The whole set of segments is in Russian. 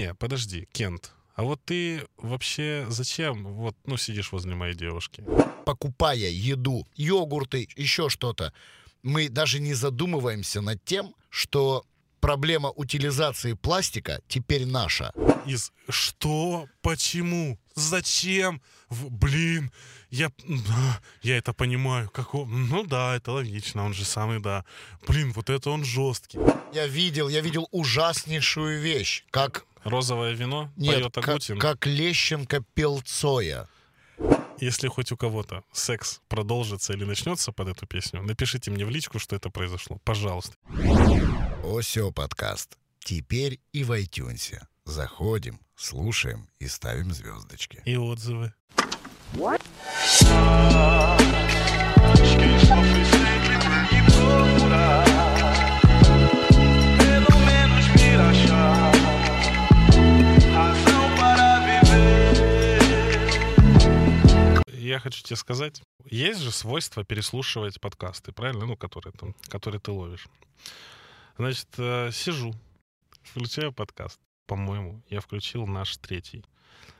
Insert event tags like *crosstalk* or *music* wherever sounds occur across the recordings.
Не, подожди, Кент, а вот ты вообще зачем вот, ну, сидишь возле моей девушки? Покупая еду, йогурты, еще что-то, мы даже не задумываемся над тем, что проблема утилизации пластика теперь наша. Из что? Почему? Зачем? В- блин, я, я это понимаю. Как он- ну да, это логично, он же самый, да. Блин, вот это он жесткий. Я видел, я видел ужаснейшую вещь, как, Розовое вино нет, поет как, Агутин. как Лещенко пел Цоя. Если хоть у кого-то секс продолжится или начнется под эту песню, напишите мне в личку, что это произошло. Пожалуйста. Осё подкаст. Теперь и в iTunes. Заходим, слушаем и ставим звездочки. И отзывы. Acho Я хочу тебе сказать, есть же свойство переслушивать подкасты, правильно? Ну, которые, там, которые ты ловишь. Значит, э, сижу, включаю подкаст. По-моему, я включил наш третий.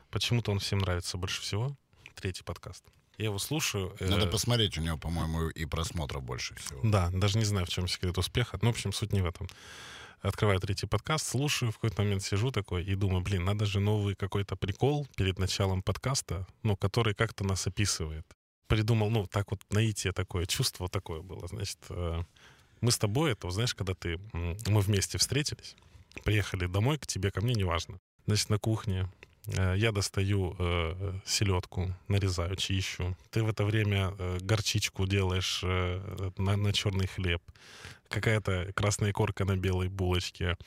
Почему-то он всем нравится больше всего. Третий подкаст. Я его слушаю. э, Надо посмотреть, у него, по-моему, и просмотров больше всего. Да, даже не знаю, в чем секрет успеха. Ну, в общем, суть не в этом. Открываю третий подкаст, слушаю, в какой-то момент сижу такой и думаю, блин, надо же новый какой-то прикол перед началом подкаста, ну, который как-то нас описывает. Придумал, ну, так вот, наитие такое, чувство такое было, значит, э, мы с тобой, это, знаешь, когда ты, мы вместе встретились, приехали домой к тебе, ко мне, неважно. Значит, на кухне я достаю э, селедку, нарезаю, чищу. Ты в это время э, горчичку делаешь э, на, на черный хлеб. Какая-то красная корка на белой булочке,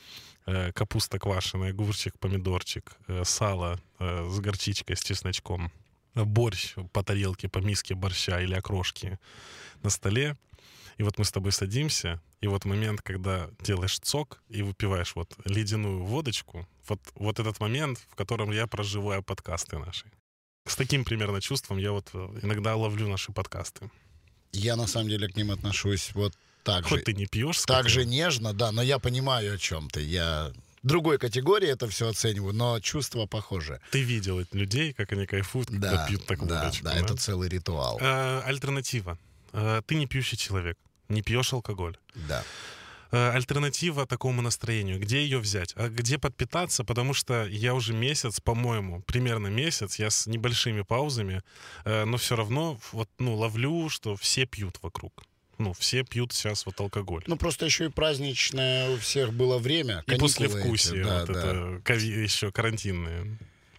э, капуста квашеная, огурчик, помидорчик, э, сало э, с горчичкой, с чесночком, э, борщ по тарелке, по миске борща или окрошки на столе. И вот мы с тобой садимся, и вот момент, когда делаешь цок и выпиваешь вот ледяную водочку, вот, вот этот момент, в котором я проживаю подкасты наши. С таким примерно чувством я вот э, иногда ловлю наши подкасты. Я, на самом деле, к ним отношусь вот так же. Хоть ты не пьешь, Так же нежно, да, но я понимаю, о чем ты. Я другой категории это все оцениваю, но чувства похожи. ты видел людей, как они кайфуют, когда Да, пьют такую да, водочку. да, да? это целый ритуал. Э, альтернатива. Э, ты не пьющий человек, не пьешь алкоголь. Да. Э, альтернатива такому настроению. Где ее взять? А где подпитаться? Потому что я уже месяц, по-моему, примерно месяц, я с небольшими паузами, э, но все равно вот, ну, ловлю, что все пьют вокруг. Ну, все пьют сейчас вот алкоголь. Ну, просто еще и праздничное у всех было время. И после вкусия, да, вот да. это еще карантинные.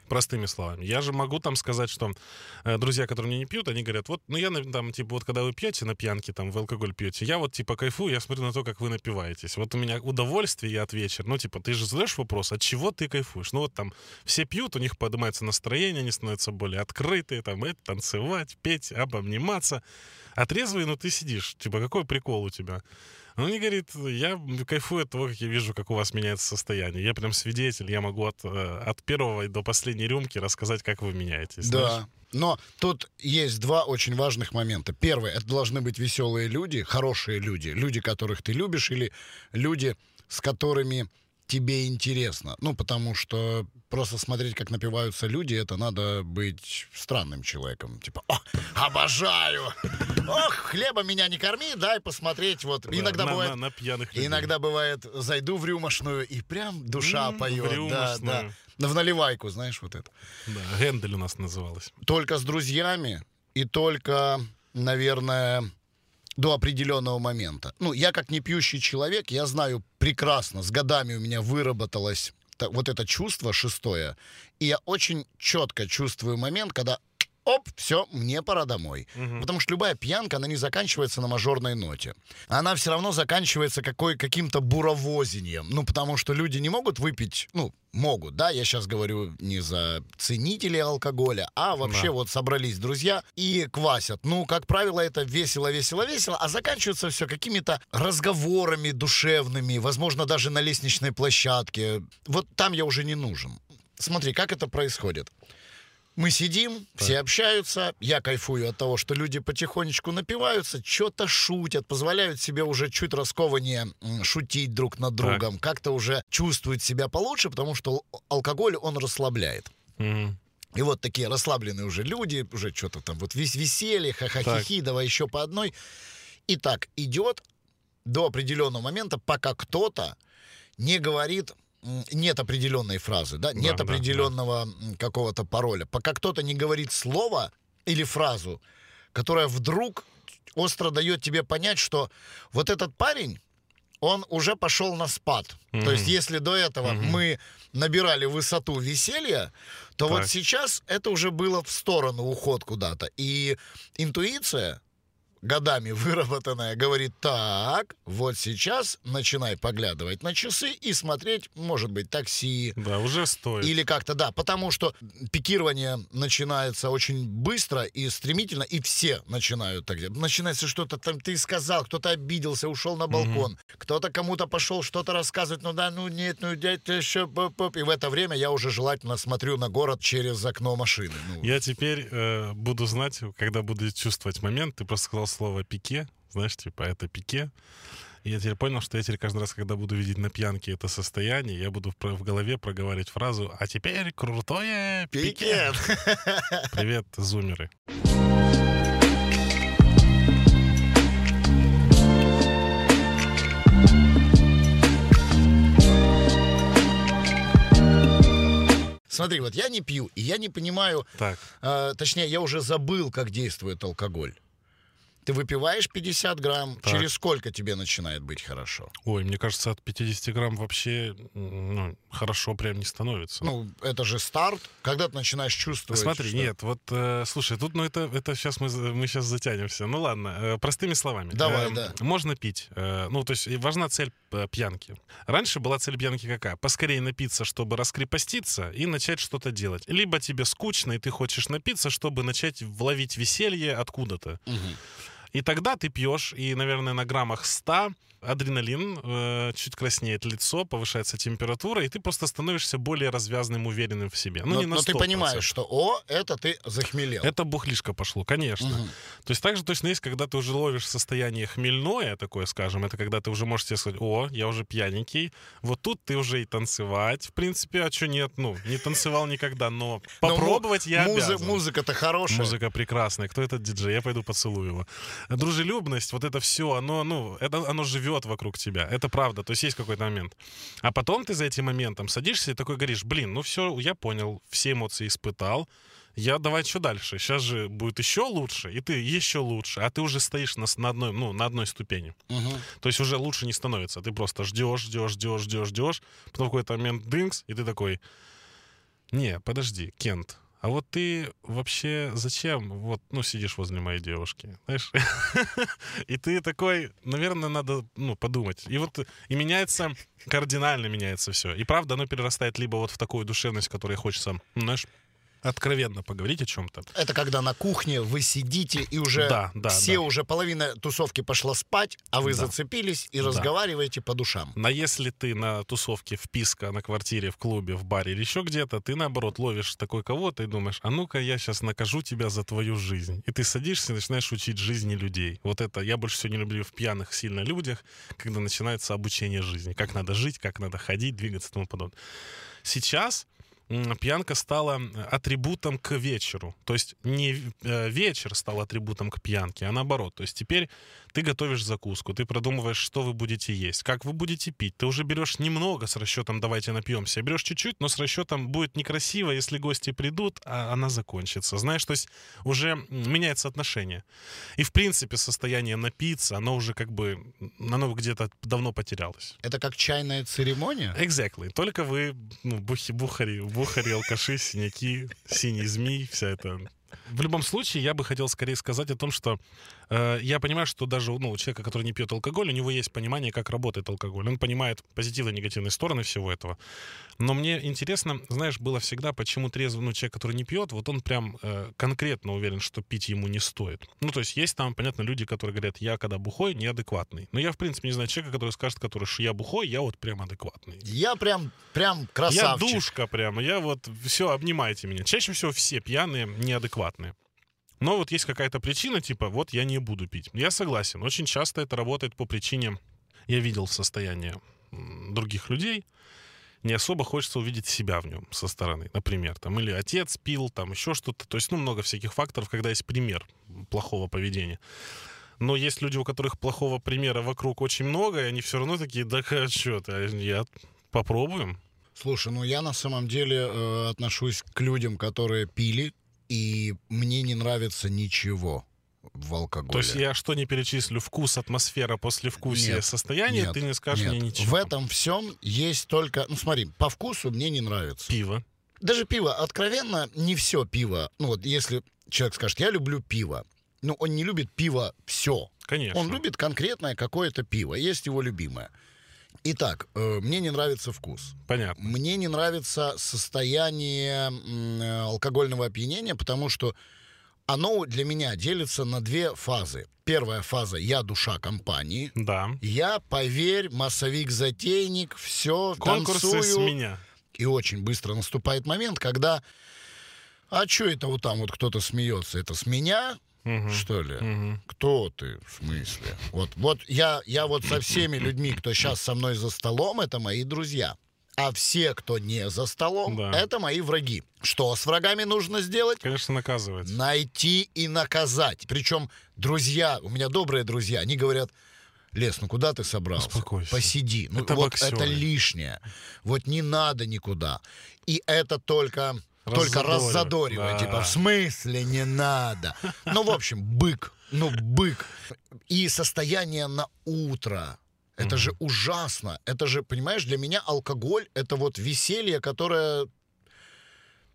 Простыми словами. Я же могу там сказать, что э, друзья, которые мне не пьют, они говорят, вот, ну я там, типа, вот когда вы пьете на пьянке, там, вы алкоголь пьете, я вот, типа, кайфую, я смотрю на то, как вы напиваетесь. Вот у меня удовольствие от вечера. Ну, типа, ты же задаешь вопрос, от чего ты кайфуешь? Ну, вот там все пьют, у них поднимается настроение, они становятся более открытые, там, это, танцевать, петь, обниматься. А трезвый, ну, ты сидишь, типа, какой прикол у тебя? Он мне говорит, я кайфую от того, как я вижу, как у вас меняется состояние. Я прям свидетель, я могу от, э, от первого до последней рюмки рассказать, как вы меняетесь. знаешь. Да. Но тут есть два очень важных момента. Первый, это должны быть веселые люди, хорошие люди, люди, которых ты любишь, или люди, с которыми тебе интересно. Ну, потому что просто смотреть, как напиваются люди, это надо быть странным человеком. Типа, о, обожаю! Ох, хлеба меня не корми, дай посмотреть. Вот Да, иногда на, бывает... на- на пьяных людей. Иногда бывает, зайду в рюмошную, и прям душа в поет. Да, да. В наливайку, знаешь, вот это. Да, Гендель у нас называлась. Только с друзьями и только, наверное, до определенного момента. Ну, я как не пьющий человек, я знаю прекрасно, с годами у меня выработалось та- вот это чувство шестое, и я очень четко чувствую момент, когда оп, все, мне пора домой. Потому что любая пьянка, она не заканчивается на мажорной ноте. Она все равно заканчивается какой, каким-то буровозением. Ну, потому что люди не могут выпить, ну, могут, да, я сейчас говорю не за ценителей алкоголя, а вообще Да. вот собрались друзья и квасят. Ну, как правило, это весело, весело, весело, а заканчивается все какими-то разговорами душевными, возможно, даже на лестничной площадке. Вот там я уже не нужен. Смотри, как это происходит. Мы сидим, все общаются, я кайфую от того, что люди потихонечку напиваются, что-то шутят, позволяют себе уже чуть раскованнее шутить друг над другом, как-то уже чувствуют себя получше, потому что ал- алкоголь, он расслабляет. Мгм. И вот такие расслабленные уже люди, уже что-то там, вот весь веселье, ха-ха-хи-хи, давай еще по одной. И так идет до определенного момента, пока кто-то не говорит, нет определенной фразы, да, нет да, да. определенного м, какого-то пароля. Пока кто-то не говорит слово или фразу, которая вдруг остро дает тебе понять, что вот этот парень, он уже пошел на спад. То есть, если до этого мы набирали высоту веселья, то вот Так. сейчас это уже было в сторону уход куда-то. И интуиция, годами выработанная, говорит, так, вот сейчас начинай поглядывать на часы и смотреть, может быть, такси, Да, уже стоит. или как-то, да, потому что пикирование начинается очень быстро и стремительно, и все начинают так делать. Начинается что-то там, ты сказал, кто-то обиделся, ушел на балкон, кто-то кому-то пошел что-то рассказывать, ну да, ну нет, ну дядь, еще, и в это время я уже желательно смотрю на город через окно машины. Ну, Я теперь э, буду знать, когда буду чувствовать момент. Ты просто сказал слово «пике», знаешь, типа это «пике». И я теперь понял, что я теперь каждый раз, когда буду видеть на пьянке это состояние, я буду в, в голове проговаривать фразу «А теперь крутое пике». *laughs* Привет, зумеры. Смотри, вот я не пью, и я не понимаю, Так, э, точнее, я уже забыл, как действует алкоголь. Ты выпиваешь 50 грамм, Так. через сколько тебе начинает быть хорошо? ой, мне кажется, от 50 грамм вообще ну, хорошо прям не становится. Ну, это же старт, когда ты начинаешь чувствовать. Смотри, что- нет, вот, э, слушай, тут, ну, это, это сейчас мы, мы сейчас затянемся. Ну, ладно, э, простыми словами. Давай, Эм, да. Можно пить. э, ну, то есть важна цель э, пьянки. Раньше была цель пьянки какая? Поскорее напиться, чтобы раскрепоститься и начать что-то делать. Либо тебе скучно, и ты хочешь напиться, чтобы начать вловить веселье откуда-то. Мгм. И тогда ты пьешь, и, наверное, на граммах 100 адреналин, э, чуть краснеет лицо, повышается температура, и ты просто становишься более развязным, уверенным в себе. Ну, но, не на но ты 100%. понимаешь, что о, это ты захмелел. Это бухлишко пошло, конечно. Мгм. То есть также точно есть, когда ты уже ловишь состояние хмельное, такое, скажем, это когда ты уже можешь себе сказать, о, я уже пьяненький. Вот тут ты уже и танцевать, в принципе, а что нет? Ну, не танцевал никогда, но Но попробовать я музы- обязан. Музыка-то хорошая. Музыка прекрасная. Кто этот диджей? Я пойду поцелую его. Дружелюбность, вот это все, оно, ну, это, оно живет вокруг тебя. Это правда. То есть есть какой-то момент. А потом ты за этим моментом садишься и такой говоришь, блин, ну все, я понял, все эмоции испытал. Я давай что дальше? Сейчас же будет еще лучше, и ты еще лучше, а ты уже стоишь на, на одной, ну, на одной ступени. Мгм. То есть уже лучше не становится. Ты просто ждешь, ждешь, ждешь, ждешь, ждешь. Потом в какой-то момент дынкс, и ты такой, не, подожди, Кент, а вот ты вообще зачем вот, ну, сидишь возле моей девушки, знаешь? *laughs* И ты такой, наверное, надо, ну, подумать. И вот и меняется, кардинально меняется все. И правда, оно перерастает либо вот в такую душевность, которой хочется, знаешь, откровенно поговорить о чем-то. Это когда на кухне вы сидите и уже Да, да, все да. уже половина тусовки пошла спать, а вы Да. зацепились и Да. разговариваете по душам. Но если ты на тусовке в писка, на квартире, в клубе, в баре или еще где-то, ты наоборот ловишь такой кого-то и думаешь, а ну-ка я сейчас накажу тебя за твою жизнь. И ты садишься и начинаешь учить жизни людей. Вот это я больше всего не люблю в пьяных сильно людях, когда начинается обучение жизни. Как надо жить, как надо ходить, двигаться и тому подобное. Сейчас пьянка стала атрибутом к вечеру. То есть не э, вечер стал атрибутом к пьянке, а наоборот. То есть теперь ты готовишь закуску, ты продумываешь, что вы будете есть, как вы будете пить. Ты уже берешь немного с расчетом «давайте напьемся», берешь чуть-чуть, но с расчетом будет некрасиво, если гости придут, а она закончится. Знаешь, то есть уже меняется отношение. И, в принципе, состояние напиться, оно уже как бы, оно где-то давно потерялось. Это как чайная церемония? Exactly. Только вы, ну, бухи, бухари, бухари, алкаши, синяки, синий змей, вся эта в любом случае, я бы хотел скорее сказать о том, что э, я понимаю, что даже ну, у человека, который не пьет алкоголь, у него есть понимание, как работает алкоголь. Он понимает позитивные и негативные стороны всего этого. Но мне интересно, знаешь, было всегда, почему трезвый ну, человек, который не пьет, вот он прям э, конкретно уверен, что пить ему не стоит. Ну, то есть есть там, понятно, люди, которые говорят, я когда бухой, неадекватный. Но я, в принципе, не знаю человека, который скажет, который, что я бухой, я вот прям адекватный. Я прям, прям Я красавчик. душка прямо, я вот, все, обнимайте меня. Чаще всего все пьяные, неадекватные. Но вот есть какая-то причина, типа, вот я не буду пить. Я согласен, очень часто это работает по причине, я видел состояние других людей, не особо хочется увидеть себя в нем со стороны, например, там, или отец пил, там, еще что-то, то есть, ну, много всяких факторов, когда есть пример плохого поведения. Но есть люди, у которых плохого примера вокруг очень много, и они все равно такие, да что ты, я попробуем. Слушай, ну я на самом деле э, отношусь к людям, которые пили, и мне не нравится ничего в алкоголе. То есть я что не перечислю, вкус, атмосфера, послевкусие, Нет, состояние, Нет, ты не скажешь нет. мне ничего. В этом всем есть только... Ну смотри, по вкусу мне не нравится. Пиво. Даже пиво, откровенно, не все пиво. Ну вот если человек скажет, я люблю пиво, но он не любит пиво все. Конечно. Он любит конкретное какое-то пиво, есть его любимое. Итак, э, мне не нравится вкус. Понятно. Мне не нравится состояние э, алкогольного опьянения, потому что оно для меня делится на две фазы. Первая фаза «я душа компании», Да. я, поверь, массовик-затейник, все, Конкурсы танцую. с меня. И очень быстро наступает момент, когда... А что это вот там вот кто-то смеется? Это с меня, Мгм. что ли? Мгм. Кто ты, в смысле? Вот, вот я, я вот со всеми людьми, кто сейчас со мной за столом, это мои друзья. А все, кто не за столом, Да. это мои враги. Что с врагами нужно сделать? Конечно, наказывать. Найти и наказать. Причем друзья, у меня добрые друзья, они говорят, Лес, ну куда ты собрался? Успокойся. Посиди. Ну Это вот боксеры. это лишнее. Вот не надо никуда. И это только только раззадоривает. да. Типа, в смысле не надо? *laughs* Ну, в общем, бык. Ну, бык. И состояние на утро. Это же ужасно. Это же, понимаешь, для меня алкоголь — это вот веселье, которое...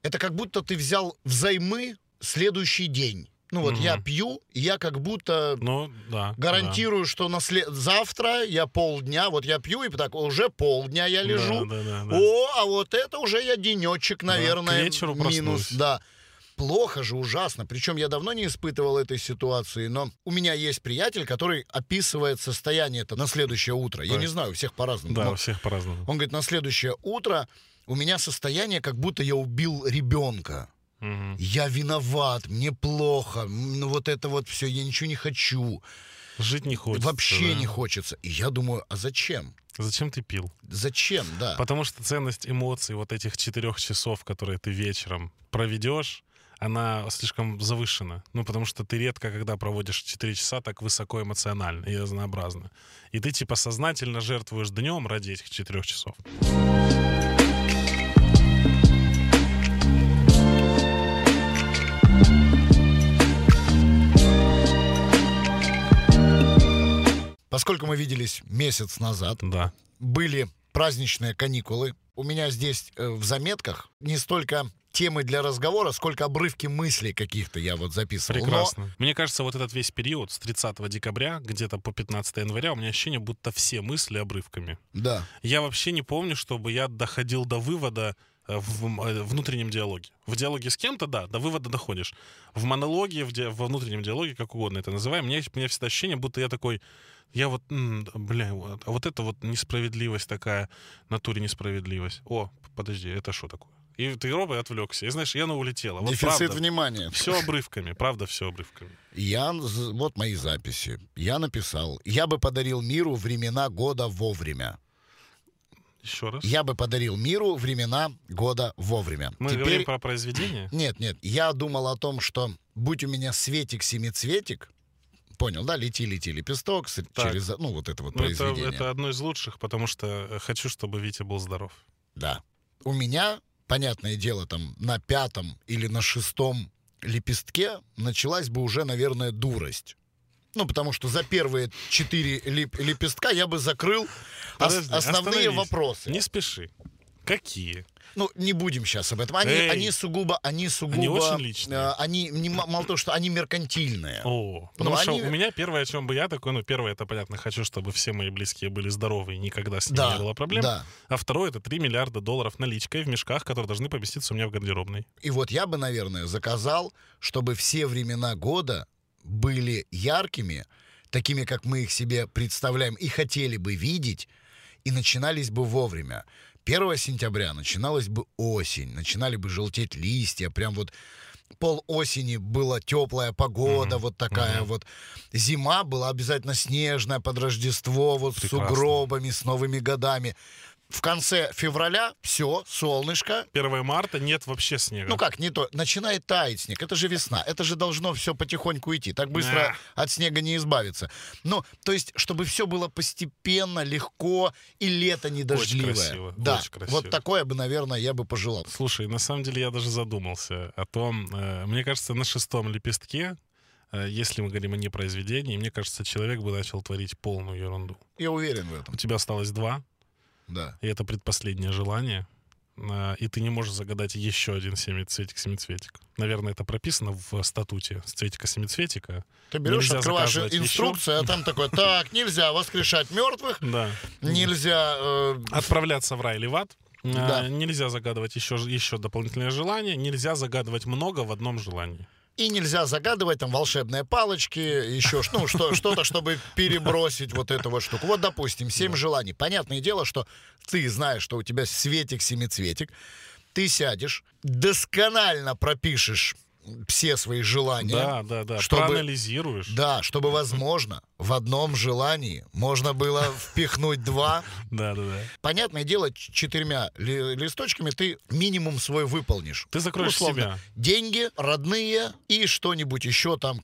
Это как будто ты взял взаймы следующий день. Ну вот Мгм. я пью, и я как будто Ну, да. гарантирую, что на след- завтра я полдня, вот я пью, и так уже полдня я да. лежу. Да, да, да, да. О, а вот это уже я денечек, наверное, к вечеру минус. проснусь. Да. Плохо же, ужасно. Причем я давно не испытывал этой ситуации, но у меня есть приятель, который описывает состояние это на следующее утро. Я Да. не знаю, у всех по-разному. Да, у всех по-разному. Он говорит, на следующее утро у меня состояние, как будто я убил ребенка. Я виноват, мне плохо, ну вот это вот все, я ничего не хочу. Жить не хочется. Вообще да. не хочется. И я думаю, а зачем? Зачем ты пил? Зачем, да. Потому что ценность эмоций вот этих четырех часов, которые ты вечером проведешь, она слишком завышена. Ну, потому что ты редко, когда проводишь 4 часа так высоко эмоционально и разнообразно. И ты типа сознательно жертвуешь днем ради этих четырех часов. Поскольку мы виделись месяц назад, Да. были праздничные каникулы. У меня здесь э, в заметках не столько темы для разговора, сколько обрывки мыслей каких-то я вот записывал. Но Прекрасно. Мне кажется, вот этот весь период с 30 декабря где-то по 15 января у меня ощущение, будто все мысли обрывками. да, Я вообще не помню, чтобы я доходил до вывода э, в э, внутреннем диалоге. В диалоге с кем-то, да, до вывода доходишь. В монологе, в ди- во внутреннем диалоге, как угодно это называем, у меня, у меня всегда ощущение, будто я такой, я вот, бля, вот, а вот это вот несправедливость такая, натуре несправедливость. О, подожди, это что такое? И ты робой отвлекся. И знаешь, я на улетела. Вот дефицит правда, внимания. все обрывками, правда, все обрывками. Я, вот мои записи. Я написал, я бы подарил миру времена года вовремя. Еще раз. Я бы подарил миру времена года вовремя. Мы Теперь... говорим про произведение. Нет, нет, я думал о том, что будь у меня Светик-семицветик, понял, да, лети-лети лепесток с- через, ну, вот это вот Ну, это, произведение. это одно из лучших, потому что э, хочу, чтобы Витя был здоров. Да. У меня, понятное дело, там на пятом или на шестом лепестке началась бы уже, наверное, дурость. Ну, потому что за первые четыре леп- лепестка я бы закрыл ос- Подожди, основные остановись. вопросы. Не спеши. Какие? Ну, не будем сейчас об этом. Они, Эй. они сугубо, они сугубо... очень личные. э, Они, не, мало того, что они меркантильные. О, потому что они- у меня первое, о чем бы я такой, ну, первое, это понятно, хочу, чтобы все мои близкие были здоровы и никогда с ними Да, не было проблем. да. А второе, это 3 миллиарда долларов наличкой в мешках, которые должны поместиться у меня в гардеробной. И вот я бы, наверное, заказал, чтобы все времена года были яркими, такими, как мы их себе представляем и хотели бы видеть, и начинались бы вовремя. 1 сентября начиналась бы осень, начинали бы желтеть листья, прям вот пол осени была теплая погода, Мгм, вот такая мгм. вот. Зима была обязательно снежная под Рождество, вот с Прекрасно. сугробами, с Новыми годами. В конце февраля все, солнышко, 1 марта нет вообще снега. ну как, не то. Начинает таять снег. Это же весна. Это же должно все потихоньку идти. Так быстро от снега не избавиться. Ну, то есть, чтобы все было постепенно, легко и лето не дождливое. красиво, Да, очень красиво. вот такое бы, наверное, я бы пожелал. Слушай, на самом деле я даже задумался о том, э, мне кажется, на шестом лепестке, э, если мы говорим о непроизведении, мне кажется, человек бы начал творить полную ерунду. Я уверен в этом. У тебя осталось два, Да. и это предпоследнее желание, э, и ты не можешь загадать еще один семицветик-семицветик. Наверное, это прописано в статуте цветика-семицветика. Ты берешь, Нельзя открываешь инструкцию, а там такое, так, нельзя воскрешать мертвых, *laughs* Да. нельзя... э, Отправляться в рай или в ад. Да. Нельзя загадывать еще, еще дополнительное желание. Нельзя загадывать много в одном желании. И нельзя загадывать там волшебные палочки, еще ну, что, что-то, чтобы перебросить вот эту вот штуку. Вот, допустим, семь желаний. Понятное дело, что ты знаешь, что у тебя светик-семицветик. Ты сядешь, досконально пропишешь все свои желания. Да, да, да. Чтобы- Проанализируешь. Да, чтобы, возможно, в одном желании можно было впихнуть два. *laughs* Да, да, да. Понятное дело, четырьмя ли- листочками ты минимум свой выполнишь. Ты закроешь Условно, себя. деньги, родные и что-нибудь еще там.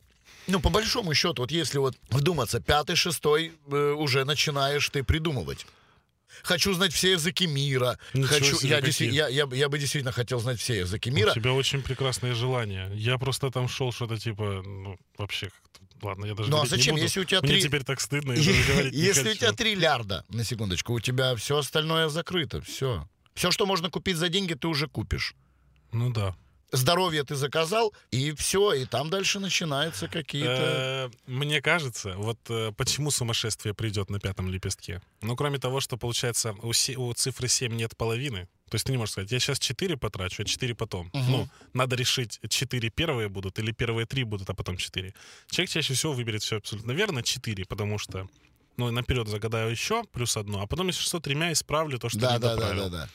Ну, по большому счету, вот если вот вдуматься, пятый, шестой э, уже начинаешь ты придумывать. Хочу знать все языки мира. Ничего Хочу, я, какие. я, я, бы- я бы действительно хотел знать все языки У мира. тебя очень прекрасные желания. Я просто там шел что-то типа, ну, вообще как-то... Ладно, я даже Ну, а зачем, буду. если у тебя Мне три- теперь так стыдно, я *laughs* даже говорить Если у тебя триллиарда, на секундочку, у тебя все остальное закрыто. Все. Все, что можно купить за деньги, ты уже купишь. Ну да. Здоровье ты заказал, и все, и там дальше начинаются какие-то... Э, Мне кажется, вот э, почему сумасшествие придет на пятом лепестке. Ну, кроме того, что, получается, у, у цифры 7 нет половины. То есть ты не можешь сказать, я сейчас 4 потрачу, а 4 потом. Мгм. Ну, надо решить, 4 первые будут или первые 3 будут, а потом 4. Человек чаще всего выберет все абсолютно верно, 4, потому что ну, наперед загадаю еще, плюс одно, а потом, если что, тремя исправлю то, что Да, не да, да, доправил. да, да.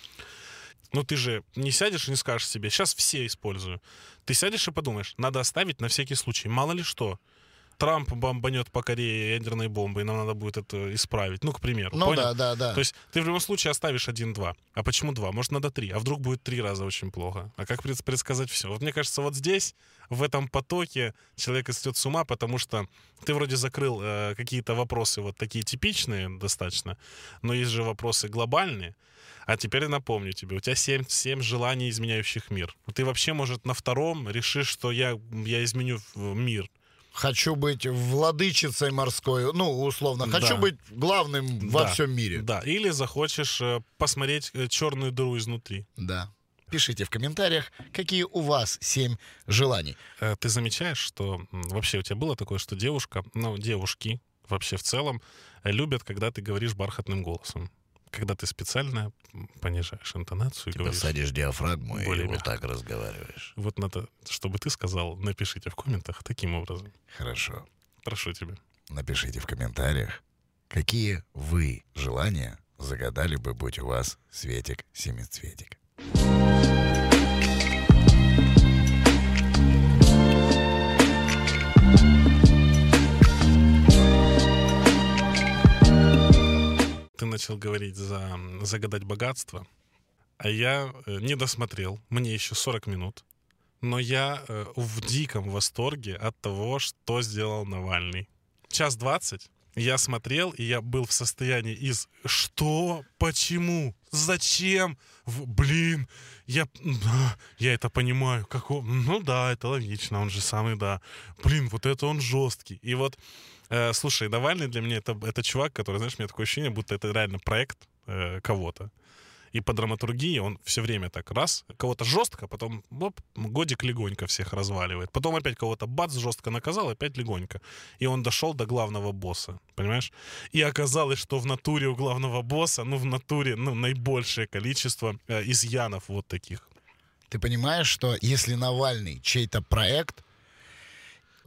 Ну, ты же не сядешь и не скажешь себе, сейчас все использую. Ты сядешь и подумаешь, надо оставить на всякий случай, мало ли что. Трамп бомбанет по Корее ядерной бомбой, и нам надо будет это исправить. Ну, к примеру. Ну понял? да, да, да. То есть ты в любом случае оставишь один-два. А почему два? Может, надо три. А вдруг будет три раза очень плохо? А как пред- предсказать все? Вот мне кажется, вот здесь, в этом потоке, человек сойдет с ума, потому что ты вроде закрыл э, какие-то вопросы вот такие типичные достаточно, но есть же вопросы глобальные. А теперь я напомню тебе, у тебя семь, семь желаний, изменяющих мир. Ты вообще, может, на втором решишь, что я, я изменю мир. Хочу быть владычицей морской, ну, условно. Хочу Да. быть главным во Да. всем мире. Да, или захочешь э, посмотреть э, черную дыру изнутри. Да. Пишите в комментариях, какие у вас семь желаний. Э, Ты замечаешь, что вообще у тебя было такое, что девушка, ну, девушки вообще в целом любят, когда ты говоришь бархатным голосом. Когда ты специально понижаешь интонацию и говоришь. Посадишь диафрагму и Более вот мягко. так разговариваешь. Вот надо, чтобы ты сказал, напишите в комментах таким образом. Хорошо. Прошу тебя. Напишите в комментариях, какие вы желания загадали бы, будь у вас Светик Ты начал говорить за загадать богатство, а я э, не досмотрел. Мне еще 40 минут. Но я э, в диком восторге от того, что сделал Навальный. Час 20 я смотрел, и я был в состоянии из «Что? Почему? Зачем? В- блин, я, я это понимаю. Как он- ну да, это логично, он же самый, да. Блин, вот это он жесткий. И вот, э, слушай, Навальный для меня это, это чувак, который, знаешь, у меня такое ощущение, будто это реально проект э, кого-то. И по драматургии он все время так раз, кого-то жестко, потом оп, годик легонько всех разваливает. Потом опять кого-то бац, жестко наказал, опять легонько. И он дошел до главного босса, понимаешь? И оказалось, что в натуре у главного босса, ну, в натуре, ну, наибольшее количество э, изъянов вот таких. Ты понимаешь, что если Навальный чей-то проект,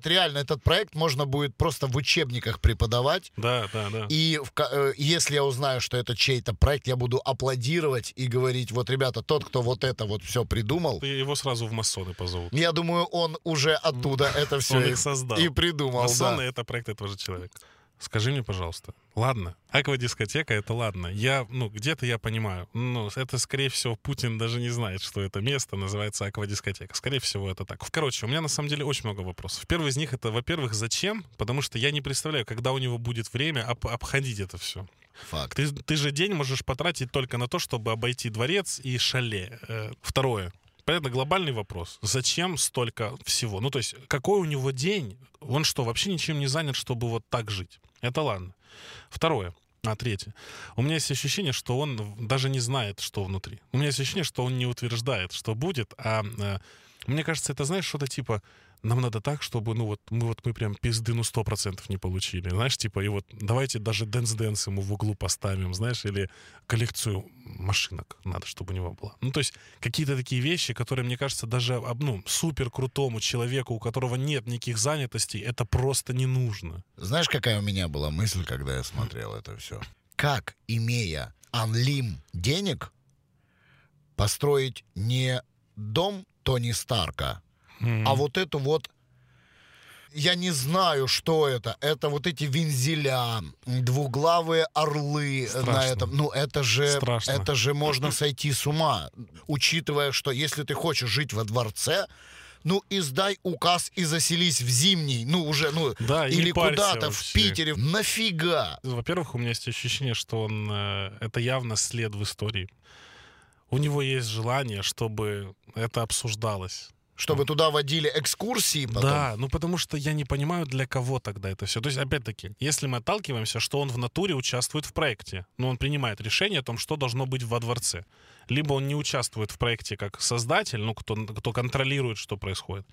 реально этот проект можно будет просто в учебниках преподавать, Да, да, да. И в э, если я узнаю, что это чей-то проект, я буду аплодировать и говорить, вот, ребята, тот, кто вот это вот все придумал, Его сразу в масоны позовут. я думаю, он уже оттуда это все и, создал. и придумал. Масоны да. — это проект этого же человека. Скажи мне, пожалуйста, ладно, аквадискотека — это ладно. Я, ну, где-то я понимаю. Ну, это, скорее всего, Путин даже не знает, что это место называется аквадискотека. Скорее всего, это так. Короче, у меня на самом деле очень много вопросов. Первый из них — это, во-первых, зачем? Потому что я не представляю, когда у него будет время об- обходить это все. Факт. Ты, ты же день можешь потратить только на то, чтобы обойти дворец и шале. Э, Второе. Понятно, глобальный вопрос. Зачем столько всего? Ну, то есть, какой у него день? Он что, вообще ничем не занят, чтобы вот так жить? Это ладно. Второе. А третье. У меня есть ощущение, что он даже не знает, что внутри. У меня есть ощущение, что он не утверждает, что будет, а э, мне кажется, это, знаешь, что-то типа нам надо так, чтобы, ну вот, мы вот мы прям пизды, ну, сто процентов не получили. Знаешь, типа, и вот давайте даже dance-dance ему в углу поставим, знаешь, или коллекцию машинок надо, чтобы у него была. Ну, то есть какие-то такие вещи, которые, мне кажется, даже, ну, супер крутому человеку, у которого нет никаких занятостей, это просто не нужно. Знаешь, какая у меня была мысль, когда я смотрел это все? Как, имея анлим денег, построить не дом Тони Старка, а вот эту вот я не знаю, что это. Это вот эти вензеля, двуглавые орлы на Страшно. этом. Ну, это же, Страшно. это же можно сойти с ума, учитывая, что если ты хочешь жить во дворце, ну, издай указ и заселись в зимний, ну, уже, ну, Да, или куда-то в. Питере. Нафига? Во-первых, у меня есть ощущение, что он э, это явно след в истории. У него есть желание, чтобы это обсуждалось. Чтобы туда водили экскурсии потом? Да, ну потому что я не понимаю, для кого тогда это все. То есть, опять-таки, если мы отталкиваемся, что он в натуре участвует в проекте, но он принимает решение о том, что должно быть во дворце. Либо он не участвует в проекте как создатель, ну, кто, кто контролирует, что происходит.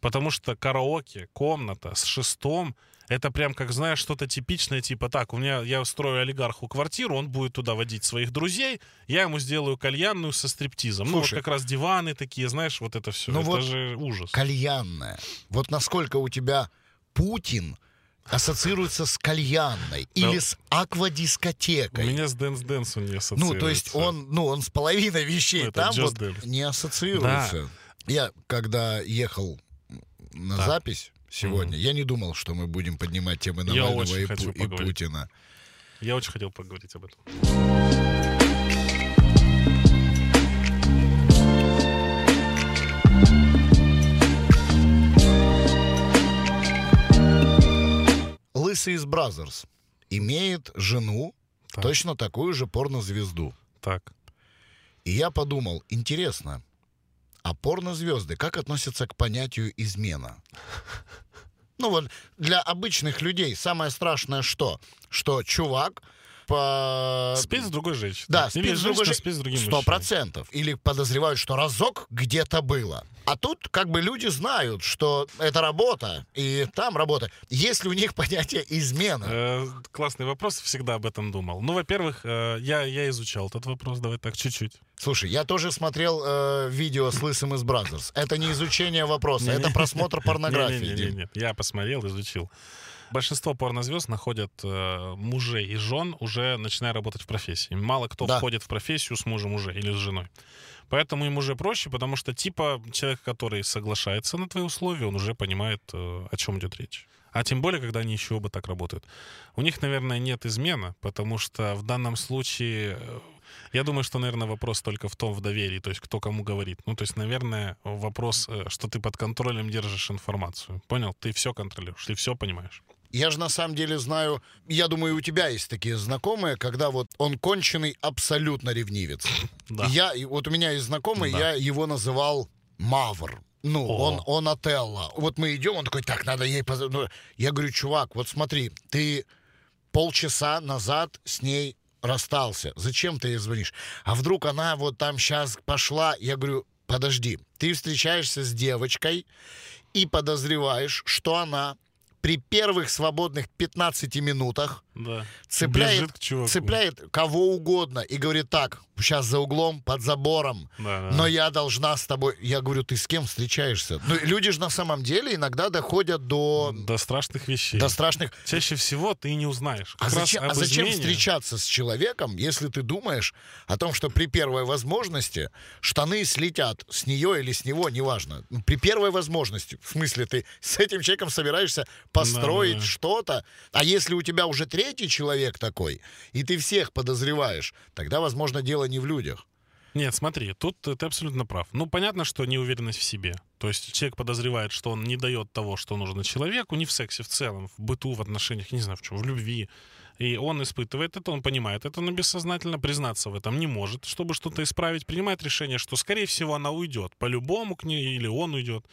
Потому что караоке, комната с шестом, это прям, как знаешь, что-то типичное, типа так, у меня, я устрою олигарху квартиру, он будет туда водить своих друзей, я ему сделаю кальянную со стриптизом. ну, вот Слушай, как раз диваны такие, знаешь, вот это все. ну это вот же ужас. Кальянная. Вот насколько у тебя Путин ассоциируется с кальянной или с У аквадискотекой. меня с Dance Dance он не Ну, ассоциируется. то есть он, ну, он с половиной вещей Ну, там вот Dance. не ассоциируется. Я, когда ехал на запись сегодня, я не думал, что мы будем поднимать темы Навального и, Пу- и. Путина. Я очень хотел поговорить об этом. Лысый из Brazzers имеет жену, Так. точно такую же порнозвезду. Так. И я подумал, интересно, а порнозвезды как относятся к понятию измена? *laughs* Ну вот для обычных людей самое страшное что? Что чувак по... Спеть с другой женщиной. Да, Или спит с другой женщина же- спит с другим Сто процентов. Или подозревают, что разок где-то было. А тут как бы люди знают, что это работа, и там работа. Есть ли у них понятие измена? Э, классный вопрос, всегда об этом думал. Ну, во-первых, э, я, я изучал этот вопрос, давай так, чуть-чуть. Слушай, я тоже смотрел э, видео с Лысым из Brazzers. Это не изучение вопроса, это просмотр *laughs* порнографии. Дим. Не-не-не, я посмотрел, изучил. Большинство порнозвезд находят э, мужей и жен уже начиная работать в профессии. Мало кто Да. входит в профессию с мужем уже или с женой. Поэтому им уже проще, потому что типа человек, который соглашается на твои условия, он уже понимает, э, о чем идет речь. А тем более, когда они еще оба так работают. У них, наверное, нет измена, потому что в данном случае, э, я думаю, что, наверное, вопрос только в том, в доверии, то есть кто кому говорит. Ну, то есть, наверное, вопрос, э, что ты под контролем держишь информацию. Понял? Ты все контролируешь, ты все понимаешь. Я же на самом деле знаю, я думаю, у тебя есть такие знакомые, когда вот он конченый абсолютно ревнивец. *laughs* Да. Я, вот у меня есть знакомый, Да. я его называл Мавр. Ну, О. он, он Отелло. Вот мы идем, он такой, так, надо ей позвонить. Я говорю, чувак, вот смотри, ты полчаса назад с ней расстался, зачем ты ей звонишь? А вдруг она вот там сейчас пошла? Я говорю, подожди, ты встречаешься с девочкой и подозреваешь, что она при первых свободных 15 минутах Да. цепляет, Бежит к чуваку. цепляет кого угодно и говорит так, сейчас за углом, под забором, Да, да. но я должна с тобой... Я говорю, ты с кем встречаешься? Ну, люди же на самом деле иногда доходят до, До страшных вещей. до страшных... Чаще всего ты не узнаешь. А Как раз зачем, а зачем измене- встречаться с человеком, если ты думаешь о том, что при первой возможности штаны слетят с нее или с него, неважно. Ну, При первой возможности. В смысле, ты с этим человеком собираешься построить Да-да-да. что-то. А если у тебя уже третий человек такой, и ты всех подозреваешь, тогда, возможно, дело не в людях. Нет, смотри, тут ты абсолютно прав. Ну, понятно, что неуверенность в себе. То есть человек подозревает, что он не дает того, что нужно человеку, не в сексе в целом, в быту, в отношениях, не знаю в чем, в любви. И он испытывает это, он понимает это, но бессознательно признаться в этом не может, чтобы что-то исправить. Принимает решение, что, скорее всего, она уйдет. По-любому к ней или он уйдет.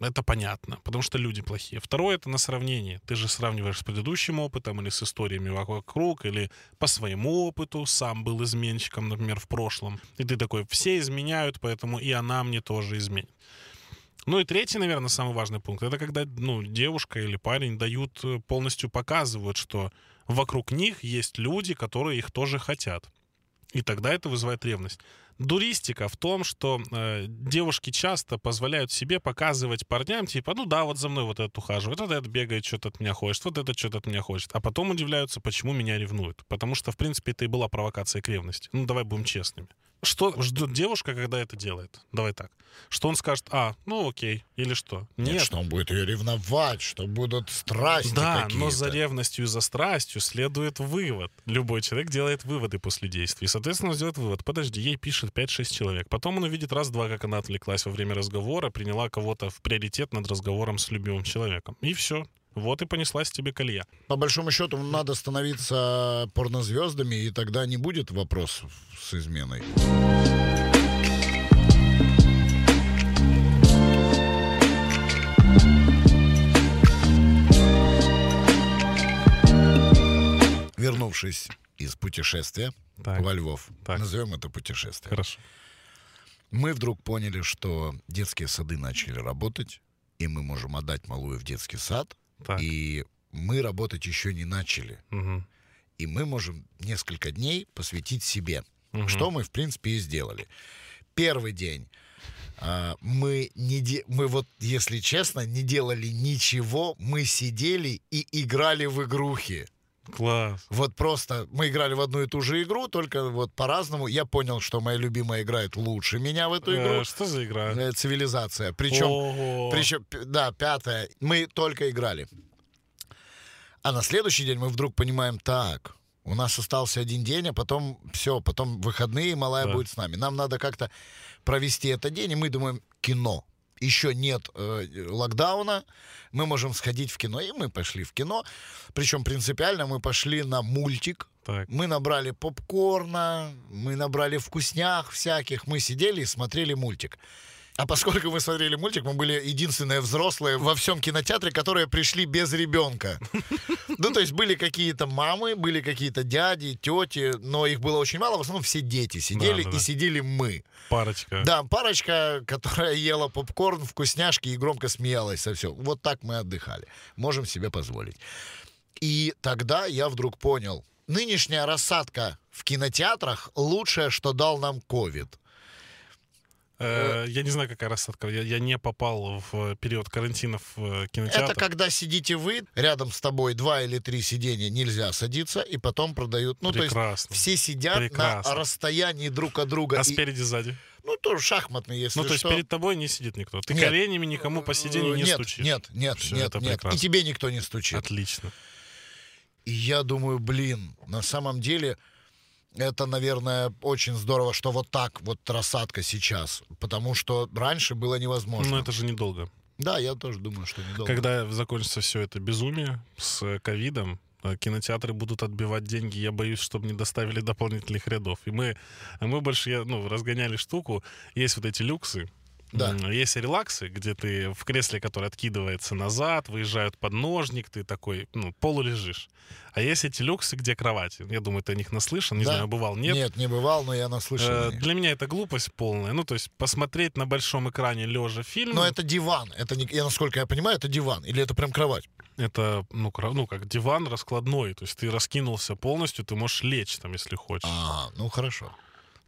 Это понятно, потому что люди плохие. Второе — это на сравнение. Ты же сравниваешь с предыдущим опытом или с историями вокруг, или по своему опыту сам был изменщиком, например, в прошлом. И ты такой, все изменяют, поэтому и она мне тоже изменит. Ну и третий, наверное, самый важный пункт, это когда ну, девушка или парень дают, э, полностью показывают, что вокруг них есть люди, которые их тоже хотят. И тогда это вызывает ревность. Дуристика в том, что э, девушки часто позволяют себе показывать парням, типа, ну да, вот за мной вот этот ухаживает, вот этот бегает, что-то от меня хочет, вот этот что-то от меня хочет. А потом удивляются, почему меня ревнуют. Потому что, в принципе, это и была провокация к ревности. Ну, давай будем честными. Что ждет девушка, когда это делает? Давай так. Что он скажет, а, ну окей, или что? Нет, что он будет ее ревновать, что будут страсти Да, какие-то. но за ревностью и за страстью следует вывод. Любой человек делает выводы после действий. И, соответственно, он сделает вывод. Подожди, ей пишет 5-6 человек. Потом он увидит раз-два, как она отвлеклась во время разговора, приняла кого-то в приоритет над разговором с любимым человеком. И все. Вот и понеслась тебе колея. По большому счету, надо становиться порнозвездами, и тогда не будет вопросов с изменой. Вернувшись из путешествия Так, во Львов, так. назовем это путешествие, хорошо. мы вдруг поняли, что детские сады начали работать, и мы можем отдать малую в детский сад, Так. и мы работать еще не начали. Мгм. И мы можем несколько дней посвятить себе, Мгм. что мы, в принципе, и сделали. Первый день а, мы, не де- мы вот, если честно, не делали ничего, мы сидели и играли в игрухи. Класс. Вот просто мы играли в одну и ту же игру, только вот по-разному. Я понял, что моя любимая играет лучше меня в эту Э, игру. что за игра? Э, Цивилизация. Причем причем, да, пятое. Мы только играли. А на следующий день мы вдруг понимаем, так, у нас остался один день, а потом все, потом выходные, малая Да. будет с нами. Нам надо как-то провести этот день, и мы думаем, кино. Еще нет э, локдауна, мы можем сходить в кино. И мы пошли в кино. Причем принципиально мы пошли на мультик. Так. Мы набрали попкорна, мы набрали вкуснях всяких. Мы сидели и смотрели мультик. А поскольку мы смотрели мультик, мы были единственные взрослые во всем кинотеатре, которые пришли без ребенка. *laughs* Ну, то есть были какие-то мамы, были какие-то дяди, тети, но их было очень мало. В основном все дети сидели, Да-да-да. и сидели мы. Парочка. Да, парочка, которая ела попкорн, вкусняшки и громко смеялась со всем. Вот так мы отдыхали. Можем себе позволить. И тогда я вдруг понял, нынешняя рассадка в кинотеатрах лучшее, что дал нам ковид. Э, я не знаю, какая рассадка. Я, я не попал в период карантина в э, кинотеатр. Это когда сидите вы, рядом с тобой два или три сиденья нельзя садиться, и потом продают. Ну, то есть Прекрасно. все сидят Прекрасно. на расстоянии друг от друга. А И- спереди, сзади? ну, тоже шахматные, если Ну, то есть что. перед тобой не сидит никто. Ты Нет. коленями никому по сиденью не нет, стучишь. Нет, нет, Всё, нет, это нет. прекрасно. И тебе никто не стучит. Отлично. И я думаю, блин, на самом деле это, наверное, очень здорово, что вот так вот рассадка сейчас. Потому что раньше было невозможно. Но это же недолго. Да, я тоже думаю, что недолго. Когда закончится все это безумие с ковидом, э, кинотеатры будут отбивать деньги. Я боюсь, чтобы не доставили дополнительных рядов. И мы, мы больше ну, разгоняли штуку. Есть вот эти люксы, Да. Есть релаксы, где ты в кресле, которое откидывается назад, выезжают подножник, ты такой, ну, полулежишь. А есть эти люксы, где кровати. Я думаю, ты о них наслышан, не Да. знаю, бывал, нет. Нет, не бывал, но я наслышан. Э. Для меня это глупость полная. Ну, то есть посмотреть на большом экране лежа фильм, Но это диван. Это не, я насколько я понимаю, это диван. Или это прям кровать? это, ну, кра- ну, как диван раскладной. То есть ты раскинулся полностью, ты можешь лечь там, если хочешь. А, ну хорошо.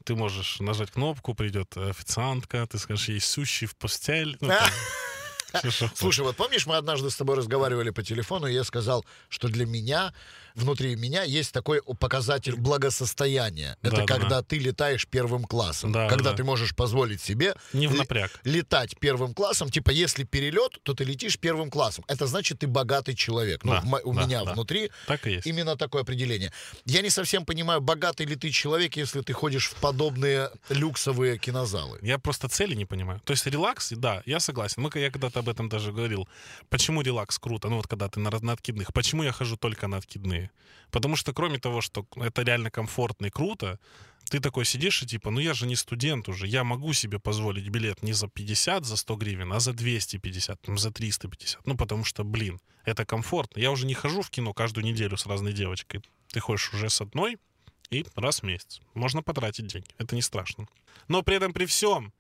Ты можешь нажать кнопку, придет официантка, ты скажешь ей сущий в постель. Ну, *laughs* там, Слушай, вот помнишь, мы однажды с тобой разговаривали по телефону, и я сказал, что для меня, внутри меня есть такой показатель благосостояния. Это Да-да-да. когда ты летаешь первым классом. Да, когда да. ты можешь позволить себе Не в напряг. летать первым классом. Типа, если перелет, то ты летишь первым классом. Это значит, ты богатый человек. Ну, Да, у да, меня да. внутри Так и есть. именно такое определение. Я не совсем понимаю, богатый ли ты человек, если ты ходишь в подобные люксовые кинозалы. Я просто цели не понимаю. То есть релакс, да, я согласен. Мы, я когда-то об этом даже говорил. Почему релакс круто? Ну вот когда ты на, на откидных. Почему я хожу только на откидные? Потому что кроме того, что это реально комфортно и круто, ты такой сидишь и типа, ну я же не студент уже, я могу себе позволить билет не за 50, за 100 гривен, а за 250, там, за 350. Ну потому что, блин, это комфортно. Я уже не хожу в кино каждую неделю с разной девочкой. Ты ходишь уже с одной, и раз в месяц. Можно потратить деньги. Это не страшно. Но при этом при всем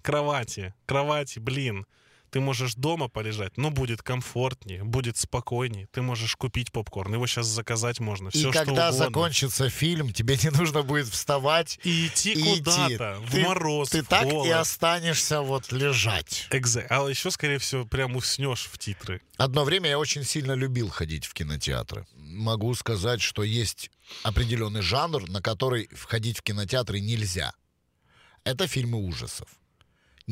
кровати, кровати, блин, ты можешь дома полежать, но будет комфортнее, будет спокойнее. Ты можешь купить попкорн, его сейчас заказать можно. Все, и когда угодно. закончится фильм, тебе не нужно будет вставать И идти и куда-то, идти. в Ты- мороз, Ты в так и холод. останешься вот лежать. Экзе- А еще, скорее всего, прям уснешь в титры. Одно время я очень сильно любил ходить в кинотеатры. Могу сказать, что есть определенный жанр, на который входить в кинотеатры нельзя. Это фильмы ужасов.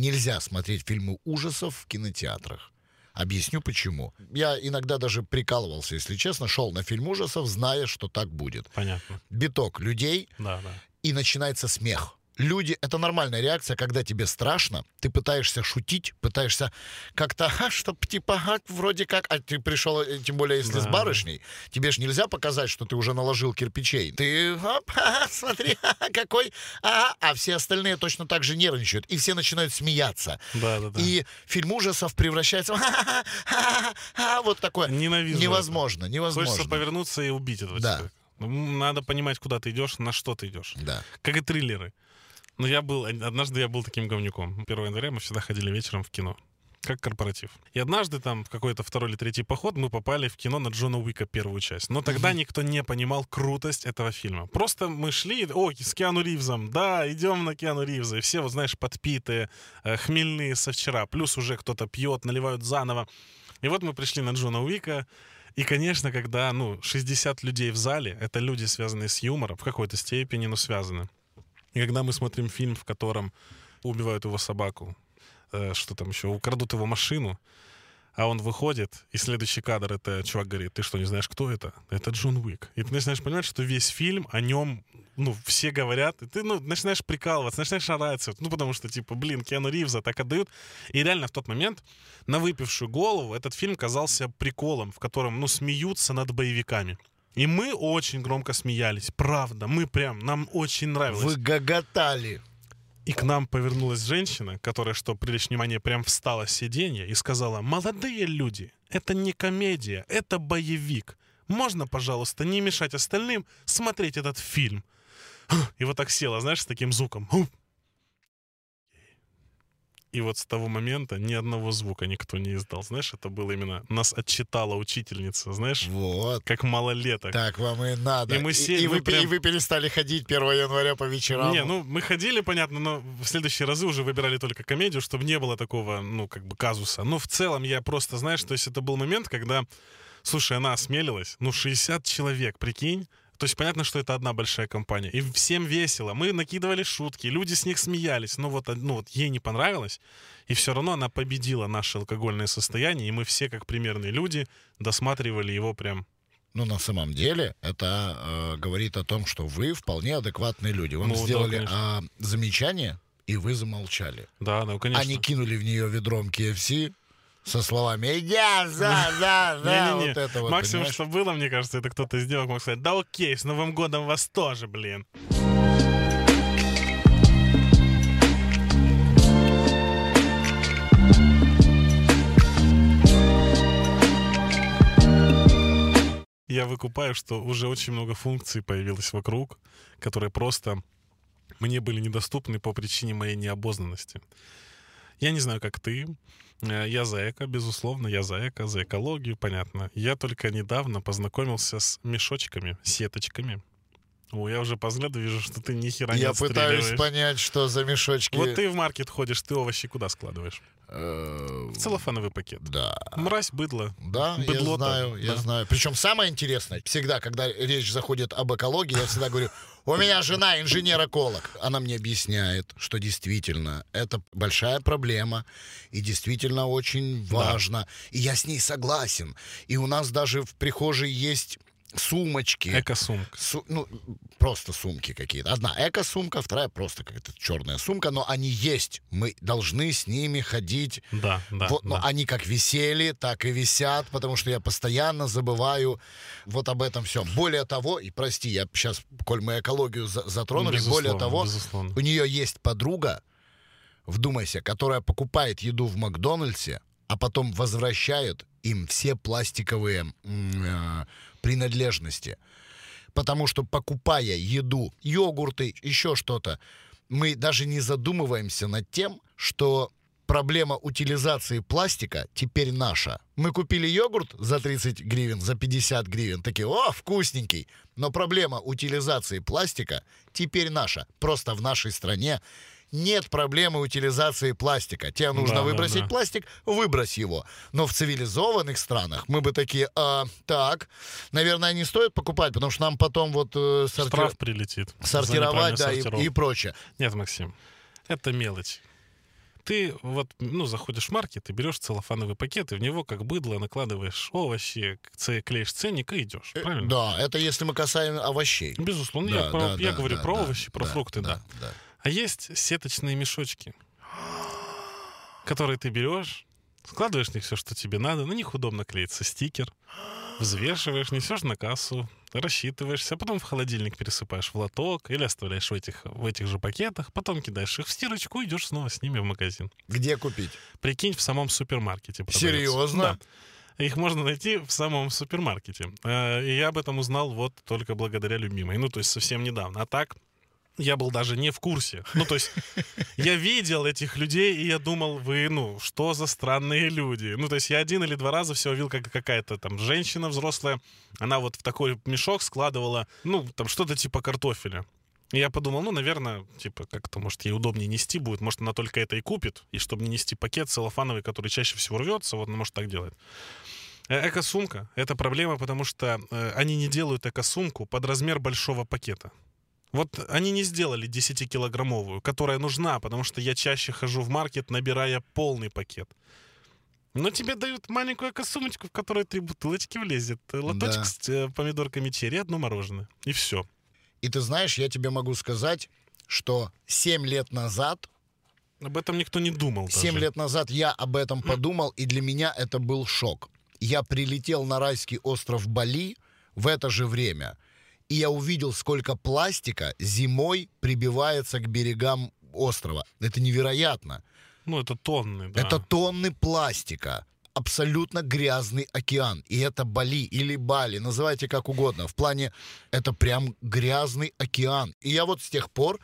Нельзя смотреть фильмы ужасов в кинотеатрах. Объясню почему. Я иногда даже прикалывался, если честно, шел на фильм ужасов, зная, что так будет. Понятно. Биток людей, Да, да. и начинается смех. Люди, это нормальная реакция, когда тебе страшно, ты пытаешься шутить, пытаешься как-то, а, чтоб типа, а, вроде как, а ты пришел, э, тем более если с Да. барышней, тебе ж нельзя показать, что ты уже наложил кирпичей. Ты, оп, *laughs* ха, смотри, *laughs* ха, какой, а, а все остальные точно так же нервничают, и все начинают смеяться. Да, да, да. И фильм ужасов превращается в ха-ха-ха, ха-ха-ха, вот такое. Ненавижу Невозможно, невозможно. Хочется повернуться и убить этого Да. человека. Ну, Надо понимать, куда ты идешь, на что ты идешь. Да. Как и триллеры. Но я был, однажды я был таким говнюком. 1 января мы всегда ходили вечером в кино. Как корпоратив. И однажды там в какой-то второй или третий поход мы попали в кино на Джона Уика первую часть. Но тогда никто не понимал крутость этого фильма. Просто мы шли, о, с Киану Ривзом, да, идем на Киану Ривза. И все, вот знаешь, подпитые, э, хмельные со вчера. Плюс уже кто-то пьет, наливают заново. И вот мы пришли на Джона Уика, и, конечно, когда, ну, 60 людей в зале, это люди, связанные с юмором, в какой-то степени, но связаны. И когда мы смотрим фильм, в котором убивают его собаку, э, что там еще, украдут его машину, а он выходит, и следующий кадр, это чувак говорит, ты что, не знаешь, кто это? Это Джон Уик. И ты начинаешь понимать, что весь фильм о нем, ну, все говорят, и ты, ну, начинаешь прикалываться, начинаешь ораться, ну, потому что, типа, блин, Киану Ривза так отдают. И реально в тот момент на выпившую голову этот фильм казался приколом, в котором, ну, смеются над боевиками. И мы очень громко смеялись, правда, мы прям, нам очень нравилось. Вы гоготали. И к нам повернулась женщина, которая, что привлечь внимание, прям встала с сиденья и сказала, молодые люди, это не комедия, это боевик. Можно, пожалуйста, не мешать остальным смотреть этот фильм? И вот так села, знаешь, с таким звуком. И вот с того момента ни одного звука никто не издал. Знаешь, это было именно... Нас отчитала учительница, знаешь, Вот. как малолеток. Так вам и надо. И мы сели, и, мы вы, прям- и вы перестали ходить 1 января по вечерам. Не, ну мы ходили, понятно, но в следующие разы уже выбирали только комедию, чтобы не было такого, ну, как бы казуса. Но в целом я просто, знаешь, то есть это был момент, когда, слушай, она осмелилась, ну, 60 человек, прикинь, то есть понятно, что это одна большая компания. И всем весело. Мы накидывали шутки, люди с них смеялись. Но вот, ну, вот ей не понравилось. И все равно она победила наше алкогольное состояние. И мы все, как примерные люди, досматривали его прям Ну, на самом деле, это э, говорит о том, что вы вполне адекватные люди. Вам Ну, да, сделали конечно. а, замечание, и вы замолчали. Да, ну, конечно. Они кинули в нее ведром KFC со словами «Я за, за, за». Не, не, Максимум, что было, мне кажется, это кто-то из девок мог сказать «Да окей, с Новым годом вас тоже, блин». Я выкупаю, что уже очень много функций появилось вокруг, которые просто мне были недоступны по причине моей необознанности. Я не знаю, как ты, Э, Я за эко, безусловно, я за эко, за экологию, понятно. Я только недавно познакомился с мешочками, сеточками. О, я уже по взгляду вижу, что ты ни хера не Я пытаюсь понять, что за мешочки. Вот ты в маркет ходишь, ты овощи куда складываешь? Э, В целлофановый пакет. Да. Мразь, быдло. Да, я Быдло-то, знаю, я да. знаю. Причем самое интересное, всегда, когда речь заходит об экологии, я всегда говорю, у меня жена инженер-эколог. Она мне объясняет, что действительно это большая проблема и действительно очень важно. И я с ней согласен. И у нас даже в прихожей есть сумочки. Эко-сумка. Су- ну, просто сумки какие-то. Одна эко-сумка, вторая просто какая-то черная сумка, но они есть. Мы должны с ними ходить. Да, да, вот, но да. они как висели, так и висят, потому что я постоянно забываю вот об этом всем. Более того, и прости, я сейчас, коль мы экологию за- затронули, более Безусловно, того, безусловно. у нее есть подруга, вдумайся, которая покупает еду в Макдональдсе, а потом возвращает им все пластиковые э, принадлежности. Потому что покупая еду, йогурты, еще что-то, мы даже не задумываемся над тем, что проблема утилизации пластика теперь наша. Мы купили йогурт за 30 гривен, за 50 гривен, такие, о, вкусненький. Но проблема утилизации пластика теперь наша. Просто в нашей стране нет проблемы утилизации пластика. Тебе нужно Да, да, выбросить да. пластик, выбрось его. Но в цивилизованных странах мы бы такие, «А, так, наверное, не стоит покупать, потому что нам потом вот э, сорти- Штраф прилетит. сортировать, да, и, и прочее. Нет, Максим, это мелочь. Ты вот, ну, заходишь в маркет, и берешь целлофановый пакет, и в него, как быдло, накладываешь овощи, клеишь ценник и идешь. Э, Правильно? Да, это если мы касаем овощей. Безусловно, Да, я, да, я да, говорю да, про да, овощи, про да, фрукты, да. да. А есть сеточные мешочки, которые ты берешь, складываешь в них все, что тебе надо, на них удобно клеится стикер, взвешиваешь, несешь на кассу, рассчитываешься, а потом в холодильник пересыпаешь в лоток или оставляешь в этих, в этих же пакетах, потом кидаешь их в стирочку и идешь снова с ними в магазин. Где купить? Прикинь, в самом супермаркете. продается. Серьезно? Да. Их можно найти в самом супермаркете. Э, И я об этом узнал вот только благодаря любимой. Ну, то есть совсем недавно. А так, я был даже не в курсе. Ну, то есть *laughs* я видел этих людей, и я думал, вы, ну, что за странные люди. Ну, то есть я один или два раза все видел, как какая-то там женщина взрослая, она вот в такой мешок складывала, ну, там что-то типа картофеля. И я подумал, ну, наверное, типа, как-то, может, ей удобнее нести будет, может, она только это и купит, и чтобы не нести пакет целлофановый, который чаще всего рвется, вот она может так делать. Э, Эко-сумка — это проблема, потому что э, они не делают эко-сумку под размер большого пакета. Вот они не сделали 10-килограммовую, которая нужна, потому что я чаще хожу в маркет, набирая полный пакет. Но тебе дают маленькую эко-сумочку, в которой три бутылочки влезет, э, лоточек Да. с э, помидорками черри, одно мороженое. И все. И ты знаешь, я тебе могу сказать, что 7 лет назад, Об этом никто не думал. 7 даже. лет назад я об этом подумал, и для меня это был шок. Я прилетел на райский остров Бали в это же время, и я увидел, сколько пластика зимой прибивается к берегам острова. Это невероятно. Ну, это тонны, да. Это тонны пластика. Абсолютно грязный океан. И это Бали или Бали, называйте как угодно. В плане, это прям грязный океан. И я вот с тех пор,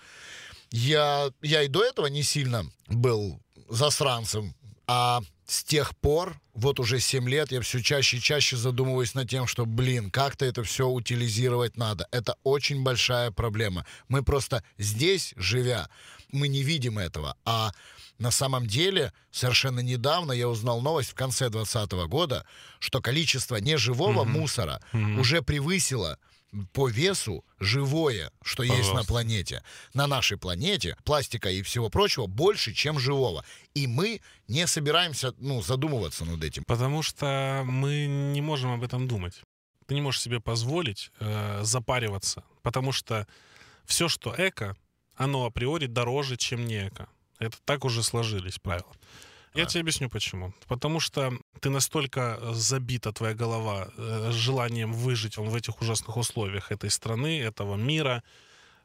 я, я и до этого не сильно был засранцем, а с тех пор, вот уже 7 лет, я все чаще и чаще задумываюсь над тем, что, блин, как-то это все утилизировать надо. Это очень большая проблема. Мы просто здесь, живя, мы не видим этого. А на самом деле, совершенно недавно я узнал новость в конце 2020 года, что количество неживого мусора уже превысило по весу живое, что есть на Пожалуйста. планете. На нашей планете пластика и всего прочего больше, чем живого. И мы не собираемся ну, задумываться над этим. Потому что мы не можем об этом думать. Ты не можешь себе позволить э, запариваться, потому что все, что эко, оно априори дороже, чем не эко. Это так уже сложились правила. Я А. тебе объясню почему. Потому что ты настолько забита, твоя голова, э, желанием выжить в этих ужасных условиях этой страны, этого мира.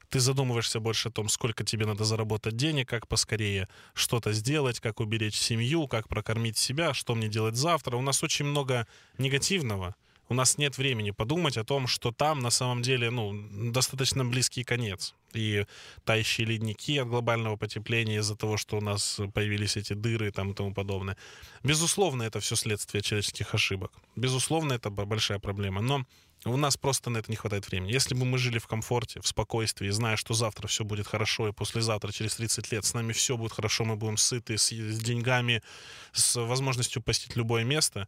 Ты задумываешься больше о том, сколько тебе надо заработать денег, как поскорее что-то сделать, как уберечь семью, как прокормить себя, что мне делать завтра. У нас очень много негативного, У нас нет времени подумать о том, что там на самом деле ну, достаточно близкий конец. И тающие ледники от глобального потепления из-за того, что у нас появились эти дыры там, и тому подобное. Безусловно, это все следствие человеческих ошибок. Безусловно, это большая проблема. Но у нас просто на это не хватает времени. Если бы мы жили в комфорте, в спокойствии, зная, что завтра все будет хорошо, и послезавтра, через 30 лет, с нами все будет хорошо, мы будем сыты, с, с деньгами, с возможностью посетить любое место,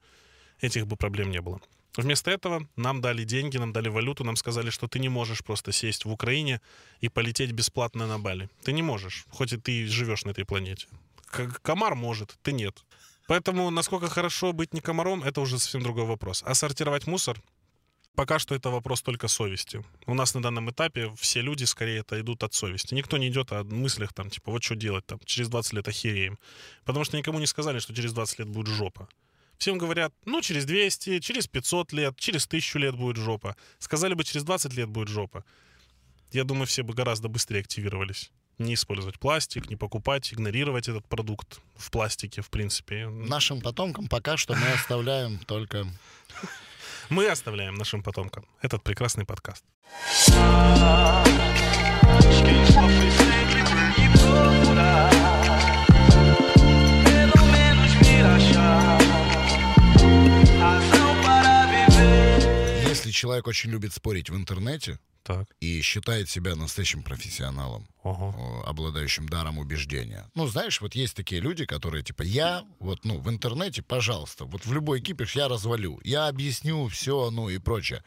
этих бы проблем не было. Вместо этого нам дали деньги, нам дали валюту, нам сказали, что ты не можешь просто сесть в Украине и полететь бесплатно на Бали. Ты не можешь, хоть и ты живешь на этой планете. К- комар может, ты нет. Поэтому насколько хорошо быть не комаром, это уже совсем другой вопрос. А сортировать мусор Пока что это вопрос только совести. У нас на данном этапе все люди скорее это идут от совести. Никто не идет о мыслях там, типа, вот что делать там, через 20 лет охереем. Потому что никому не сказали, что через 20 лет будет жопа. Всем говорят, ну, через 200, через 500 лет, через 1000 лет будет жопа. Сказали бы, через 20 лет будет жопа. Я думаю, все бы гораздо быстрее активировались. Не использовать пластик, не покупать, игнорировать этот продукт в пластике, в принципе. Нашим потомкам пока что мы оставляем только... Мы оставляем нашим потомкам этот прекрасный подкаст. Человек очень любит спорить в интернете Так. и считает себя настоящим профессионалом, о, обладающим даром убеждения. Ну, знаешь, вот есть такие люди, которые типа, я вот, ну, в интернете, пожалуйста, вот в любой кипиш я развалю, я объясню все, ну и прочее.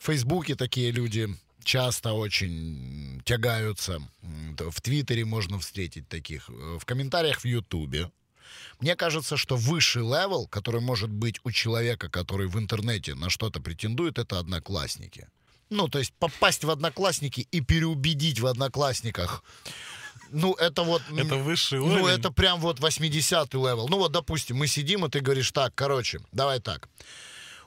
В Фейсбуке такие люди часто очень тягаются. В Твиттере можно встретить таких. э, В комментариях в Ютубе. Мне кажется, что высший level, который может быть у человека, который в интернете на что-то претендует, это одноклассники. Ну, то есть попасть в одноклассники и переубедить в одноклассниках. Ну, это вот... Это высший ну, уровень. это прям вот 80-й level. Ну, вот, допустим, мы сидим, и ты говоришь, так, короче, давай так.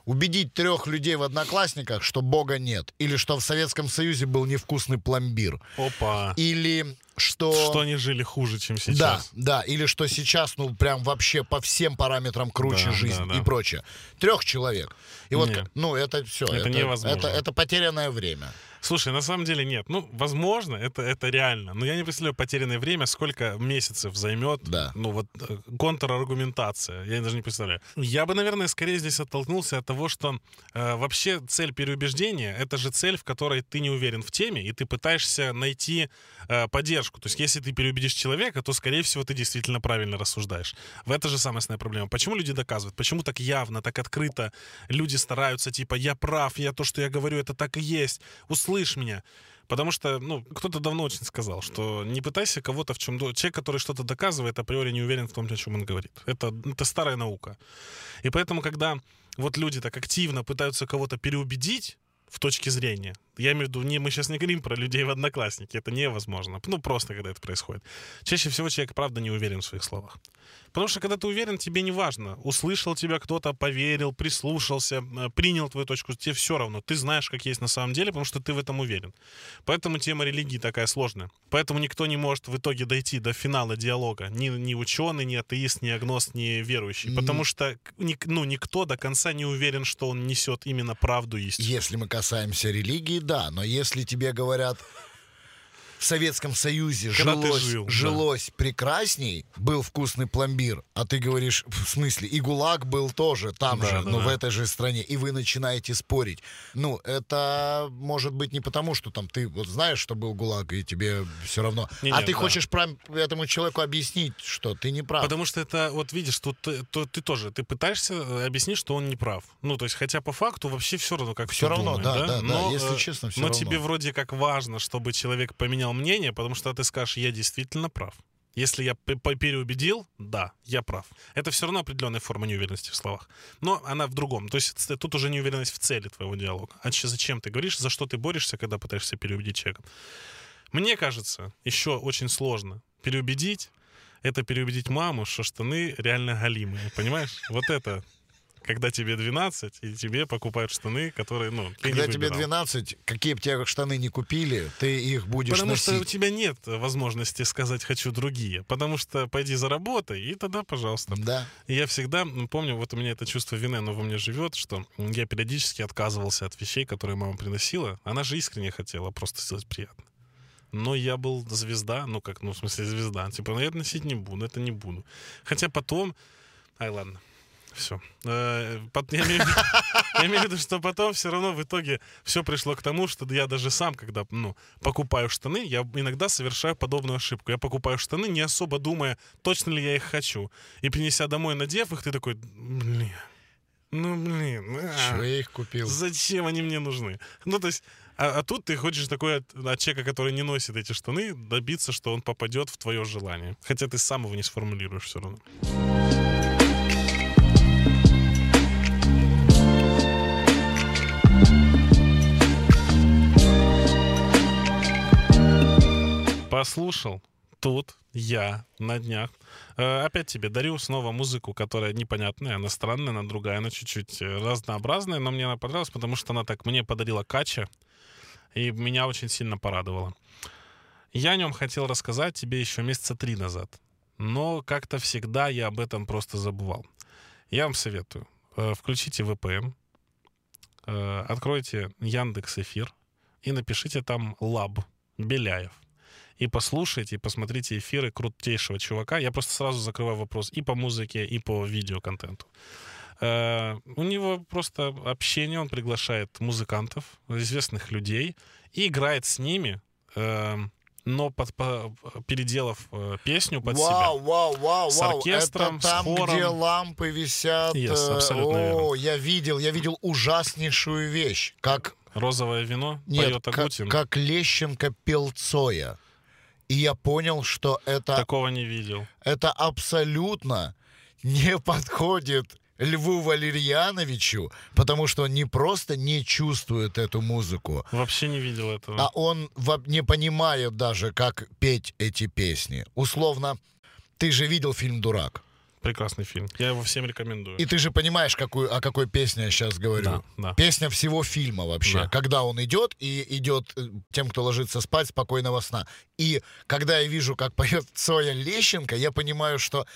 Убедить трех людей в одноклассниках, что Бога нет. Или что в Советском Союзе был невкусный пломбир. Опа. Или что... Что они жили хуже, чем Да, сейчас. да, или что сейчас, ну, прям вообще по всем параметрам круче Да, жизнь да, да. и прочее. Трех человек. И вот, Не. как- ну, это все. Это невозможно. Это, это потерянное время. Слушай, на самом деле нет. Ну, возможно, это, это реально. Но я не представляю потерянное время, сколько месяцев займет. Да. Ну, вот э, контраргументация. Я даже не представляю. Я бы, наверное, скорее здесь оттолкнулся от того, что э, вообще цель переубеждения — это же цель, в которой ты не уверен в теме, и ты пытаешься найти э, поддержку. То есть, если ты переубедишь человека, то, скорее всего, ты действительно правильно рассуждаешь. В это же самая основная проблема. Почему люди доказывают? Почему так явно, так открыто люди стараются, типа, я прав, я то, что я говорю, это так и есть, услышь меня. Потому что, ну, кто-то давно очень сказал, что не пытайся кого-то в чем... Человек, который что-то доказывает, априори не уверен в том, о чем он говорит. Это, это старая наука. И поэтому, когда вот люди так активно пытаются кого-то переубедить в точке зрения, я виду, не, мы сейчас не говорим про людей в Одноклассники, это невозможно. Ну, просто когда это происходит. Чаще всего человек, правда, не уверен в своих словах. Потому что, когда ты уверен, тебе не важно, услышал тебя кто-то, поверил, прислушался, э, принял твою точку, тебе все равно. Ты знаешь, как есть на самом деле, потому что ты в этом уверен. Поэтому тема религии такая сложная. Поэтому никто не может в итоге дойти до финала диалога. Ни, ни ученый, ни атеист, ни агност, ни верующий. Потому что ну, никто до конца не уверен, что он несет именно правду и истину. Если мы касаемся религии, да. Но если тебе говорят, в Советском Союзе Когда жилось, жил, да. жилось прекрасней, был вкусный пломбир, а ты говоришь, в смысле, и ГУЛАГ был тоже там Да, же, да, но да. в этой же стране, и вы начинаете спорить. Ну, это может быть не потому, что там ты вот знаешь, что был ГУЛАГ, и тебе все равно. Не, а нет, ты да. хочешь прям этому человеку объяснить, что ты не прав. Потому что это, вот видишь, тут ты, то ты тоже, ты пытаешься э, объяснить, что он не прав. Ну, то есть, хотя по факту вообще все равно, как Всё кто равно, думает, да, да, да, Но, если э, честно, всё Но равно. тебе вроде как важно, чтобы человек поменял мнение, потому что ты скажешь, я действительно прав. Если я переубедил, да, я прав. Это все равно определенная форма неуверенности в словах. Но она в другом. То есть тут уже неуверенность в цели твоего диалога. А че- зачем ты говоришь, за что ты борешься, когда пытаешься переубедить человека? Мне кажется, еще очень сложно переубедить. Это переубедить маму, что штаны реально галимые. Понимаешь? Вот это когда тебе 12, и тебе покупают штаны, которые, ну, ты Когда не тебе выбирал. 12, какие бы тебе штаны не купили, ты их будешь Потому что у носить. тебя нет возможности сказать «хочу другие». Потому что пойди заработай, и тогда, пожалуйста. Да. И я всегда помню, вот у меня это чувство вины, оно во мне живет, что я периодически отказывался от вещей, которые мама приносила. Она же искренне хотела просто сделать приятно. Но я был звезда, ну как, ну в смысле звезда. Типа, ну я это носить не буду, это не буду. Хотя потом... Ай, ладно. Все. Я имею в виду- *laughs* я имею в виду, что потом все равно в итоге все пришло к тому, что я даже сам, когда ну, покупаю штаны, я иногда совершаю подобную ошибку. Я покупаю штаны, не особо думая, точно ли я их хочу. И принеся домой, надев их, ты такой, блин, ну блин, а, Чего я их купил? зачем они мне нужны? Ну то есть, а, а тут ты хочешь такой от, от человека, который не носит эти штаны, добиться, что он попадет в твое желание. Хотя ты сам его не сформулируешь все равно. Послушал тут я на днях. Э, опять тебе дарю снова музыку, которая непонятная, она странная, она другая, она чуть-чуть э, разнообразная, но мне она понравилась, потому что она так мне подарила Кача, и меня очень сильно порадовала. Я о нем хотел рассказать тебе еще месяца три назад, но как-то всегда я об этом просто забывал. Я вам советую. э, Включите VPN, откройте Яндекс Эфир и напишите там Лаб Беляев и послушайте, и посмотрите эфиры крутейшего чувака. Я просто сразу закрываю вопрос и по музыке, и по видеоконтенту. Э, У него просто общение, он приглашает музыкантов, известных людей, и играет с ними, э, но под- по- переделав э, песню под вау, себя. вау, вау, С оркестром, Это с там, хором. где лампы висят. Yes, э, абсолютно О, я видел, я видел ужаснейшую вещь. Как, Розовое вино нет, поет как, Агутин. как Лещенко пел Цоя. И я понял, что это, Такого не видел. это абсолютно не подходит Льву Валерьяновичу, потому что он не просто не чувствует эту музыку, Вообще не видел этого. а он не понимает даже, как петь эти песни. Условно, ты же видел фильм «Дурак». Прекрасный фильм. Я его всем рекомендую. И ты же понимаешь, какую, о какой песне я сейчас говорю. Да, да. Песня всего фильма вообще. Да. Когда он идет, и идет э, тем, кто ложится спать, спокойного сна. И когда я вижу, как поет Цоя Лещенко, я понимаю, что,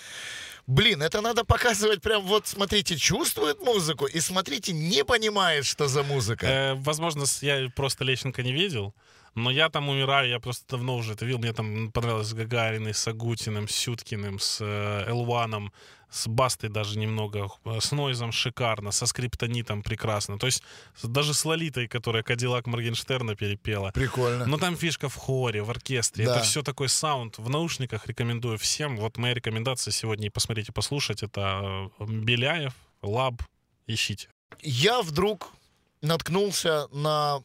блин, это надо показывать прям вот, смотрите, чувствует музыку, и смотрите, не понимает, что за музыка. Э, возможно, я просто Лещенко не видел, но я там умираю, я просто давно уже это видел. Мне там понравилось с Гагариной, с Агутиным, с Сюткиным, с э, Элваном, с Бастой даже немного, э, с Нойзом шикарно, со Скриптонитом прекрасно. То есть даже с Лолитой, которая Кадиллак Моргенштерна перепела. Прикольно. Но там фишка в хоре, в оркестре. Да. Это все такой саунд. В наушниках рекомендую всем. Вот моя рекомендация сегодня и послушать. Это э, Беляев, Лаб. Ищите. я вдруг наткнулся на,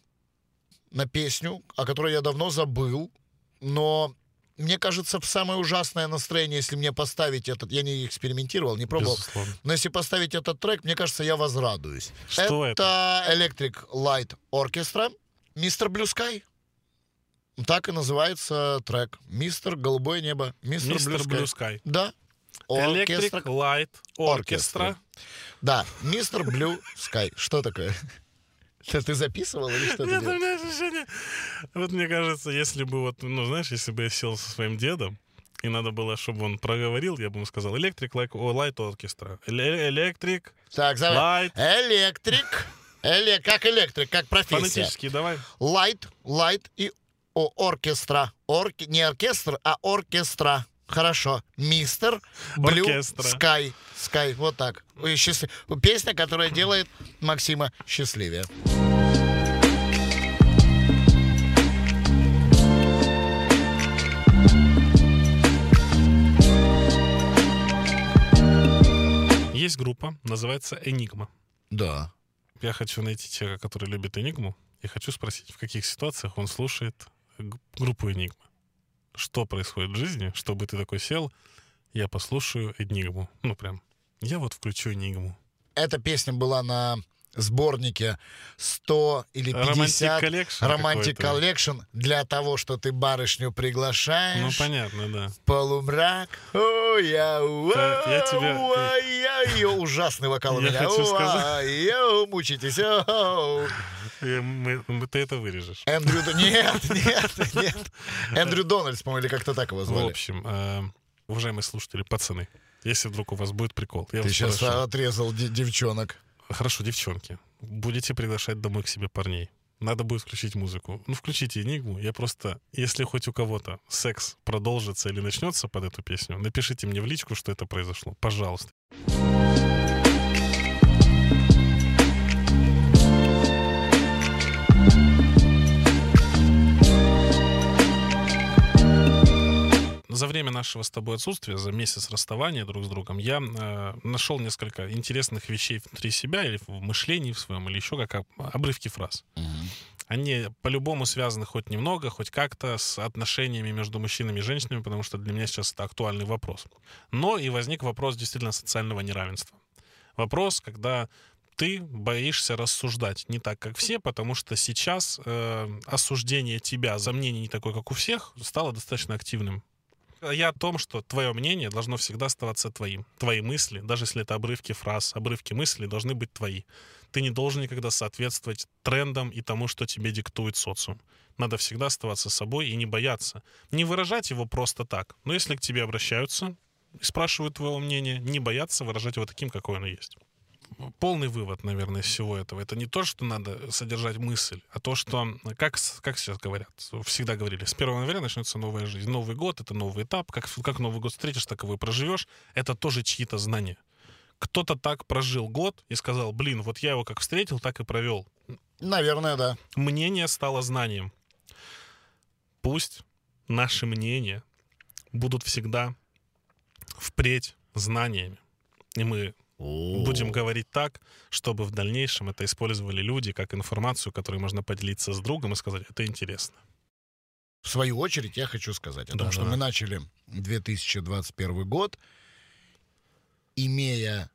на песню, о которой я давно забыл, но мне кажется, в самое ужасное настроение, если мне поставить этот... Я не экспериментировал, не пробовал. Безусловно. Но если поставить этот трек, мне кажется, я возрадуюсь. Что это? Electric Light Orchestra, Мистер Blue Sky. Так и называется трек. Мистер Голубое небо. Мистер Мистер Blue Blue Sky. Да. Electric Оркестра. Light Orchestra. Да, Мистер Blue Sky. Что такое? Это ты записывал или что ты Нет, у меня ощущение... Вот мне кажется, если бы вот, ну, знаешь, если бы я сел со своим дедом, и надо было, чтобы он проговорил, я бы ему сказал Electric Light, о, Light Orchestra. Эле- Electric Так. Light. Электрик. Эле- как электрик, как профессия. Фонетически давай. Light, light и о, оркестра. Орки, не оркестр, а оркестра. Хорошо. Мистер Блю. Скай. Скай. Вот так. Счастлив- Песня, которая делает Максима счастливее. Есть группа, называется Enigma. Да. Я хочу найти человека, который любит Enigma, и хочу спросить, в каких ситуациях он слушает группу Enigma. Что происходит в жизни, чтобы ты такой сел, я послушаю Enigma. Ну, прям, я вот включу Enigma. Эта песня была на сборнике 100 или 50 Romantic Collection Romantic какой-то. Collection для того, что ты барышню приглашаешь. Ну, понятно, да. Полумрак. О, я, Так, я тебя- Ой, ужасный вокал у меня. хочу сказать- Ой, йоу, мучитесь. мы- мы- ты это вырежешь. Эндрю... Нет, *laughs* нет, нет. Эндрю Дональдс, по-моему, или как-то так его В звали. общем, э, уважаемые слушатели, пацаны, если вдруг у вас будет прикол, я Ты сейчас прошу. отрезал де- девчонок. Хорошо, девчонки, будете приглашать домой к себе парней. Надо будет включить музыку. Ну, включите Энигму. Я просто, если хоть у кого-то секс продолжится или начнется под эту песню, напишите мне в личку, что это произошло. Пожалуйста. За время нашего с тобой отсутствия, за месяц расставания друг с другом, я э, нашел несколько интересных вещей внутри себя или в мышлении в своем, или еще как об- обрывки фраз. Они по-любому связаны хоть немного, хоть как-то с отношениями между мужчинами и женщинами, потому что для меня сейчас это актуальный вопрос. Но и возник вопрос действительно социального неравенства. Вопрос, когда ты боишься рассуждать не так, как все, потому что сейчас э, осуждение тебя за мнение не такое, как у всех, стало достаточно активным. Я о том, что твое мнение должно всегда оставаться твоим. Твои мысли, даже если это обрывки фраз, обрывки мыслей, должны быть твои. Ты не должен никогда соответствовать трендам и тому, что тебе диктует социум. Надо всегда оставаться собой и не бояться. Не выражать его просто так. Но если к тебе обращаются и спрашивают твоего мнения, не бояться выражать его таким, какой оно есть. Полный вывод, наверное, из всего этого. Это не то, что надо содержать мысль, а то, что, как, как сейчас говорят, всегда говорили, с 1 января начнется новая жизнь. Новый год — это новый этап. Как, как Новый год встретишь, так его и проживешь. Это тоже чьи-то знания. Кто-то так прожил год и сказал, блин, вот я его как встретил, так и провел. Наверное, да. Мнение стало знанием. Пусть наши мнения будут всегда впредь знаниями. И мы будем говорить так, чтобы в дальнейшем это использовали люди как информацию, которой можно поделиться с другом и сказать, это интересно. В свою очередь, я хочу сказать о том, Да, что мы начали 2021 год, имея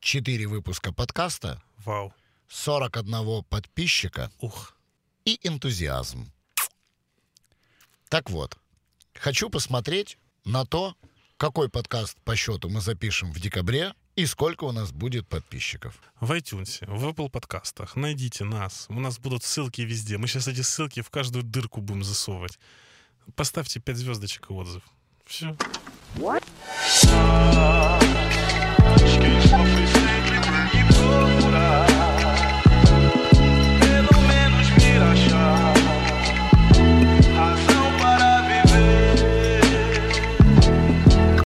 4 выпуска подкаста, Вау. 41 подписчика Ух. и энтузиазм. Так вот, хочу посмотреть на то, какой подкаст по счету мы запишем в декабре и сколько у нас будет подписчиков. В iTunes, в Apple подкастах найдите нас. У нас будут ссылки везде. Мы сейчас эти ссылки в каждую дырку будем засовывать. Поставьте 5 звездочек и отзыв. Все. What?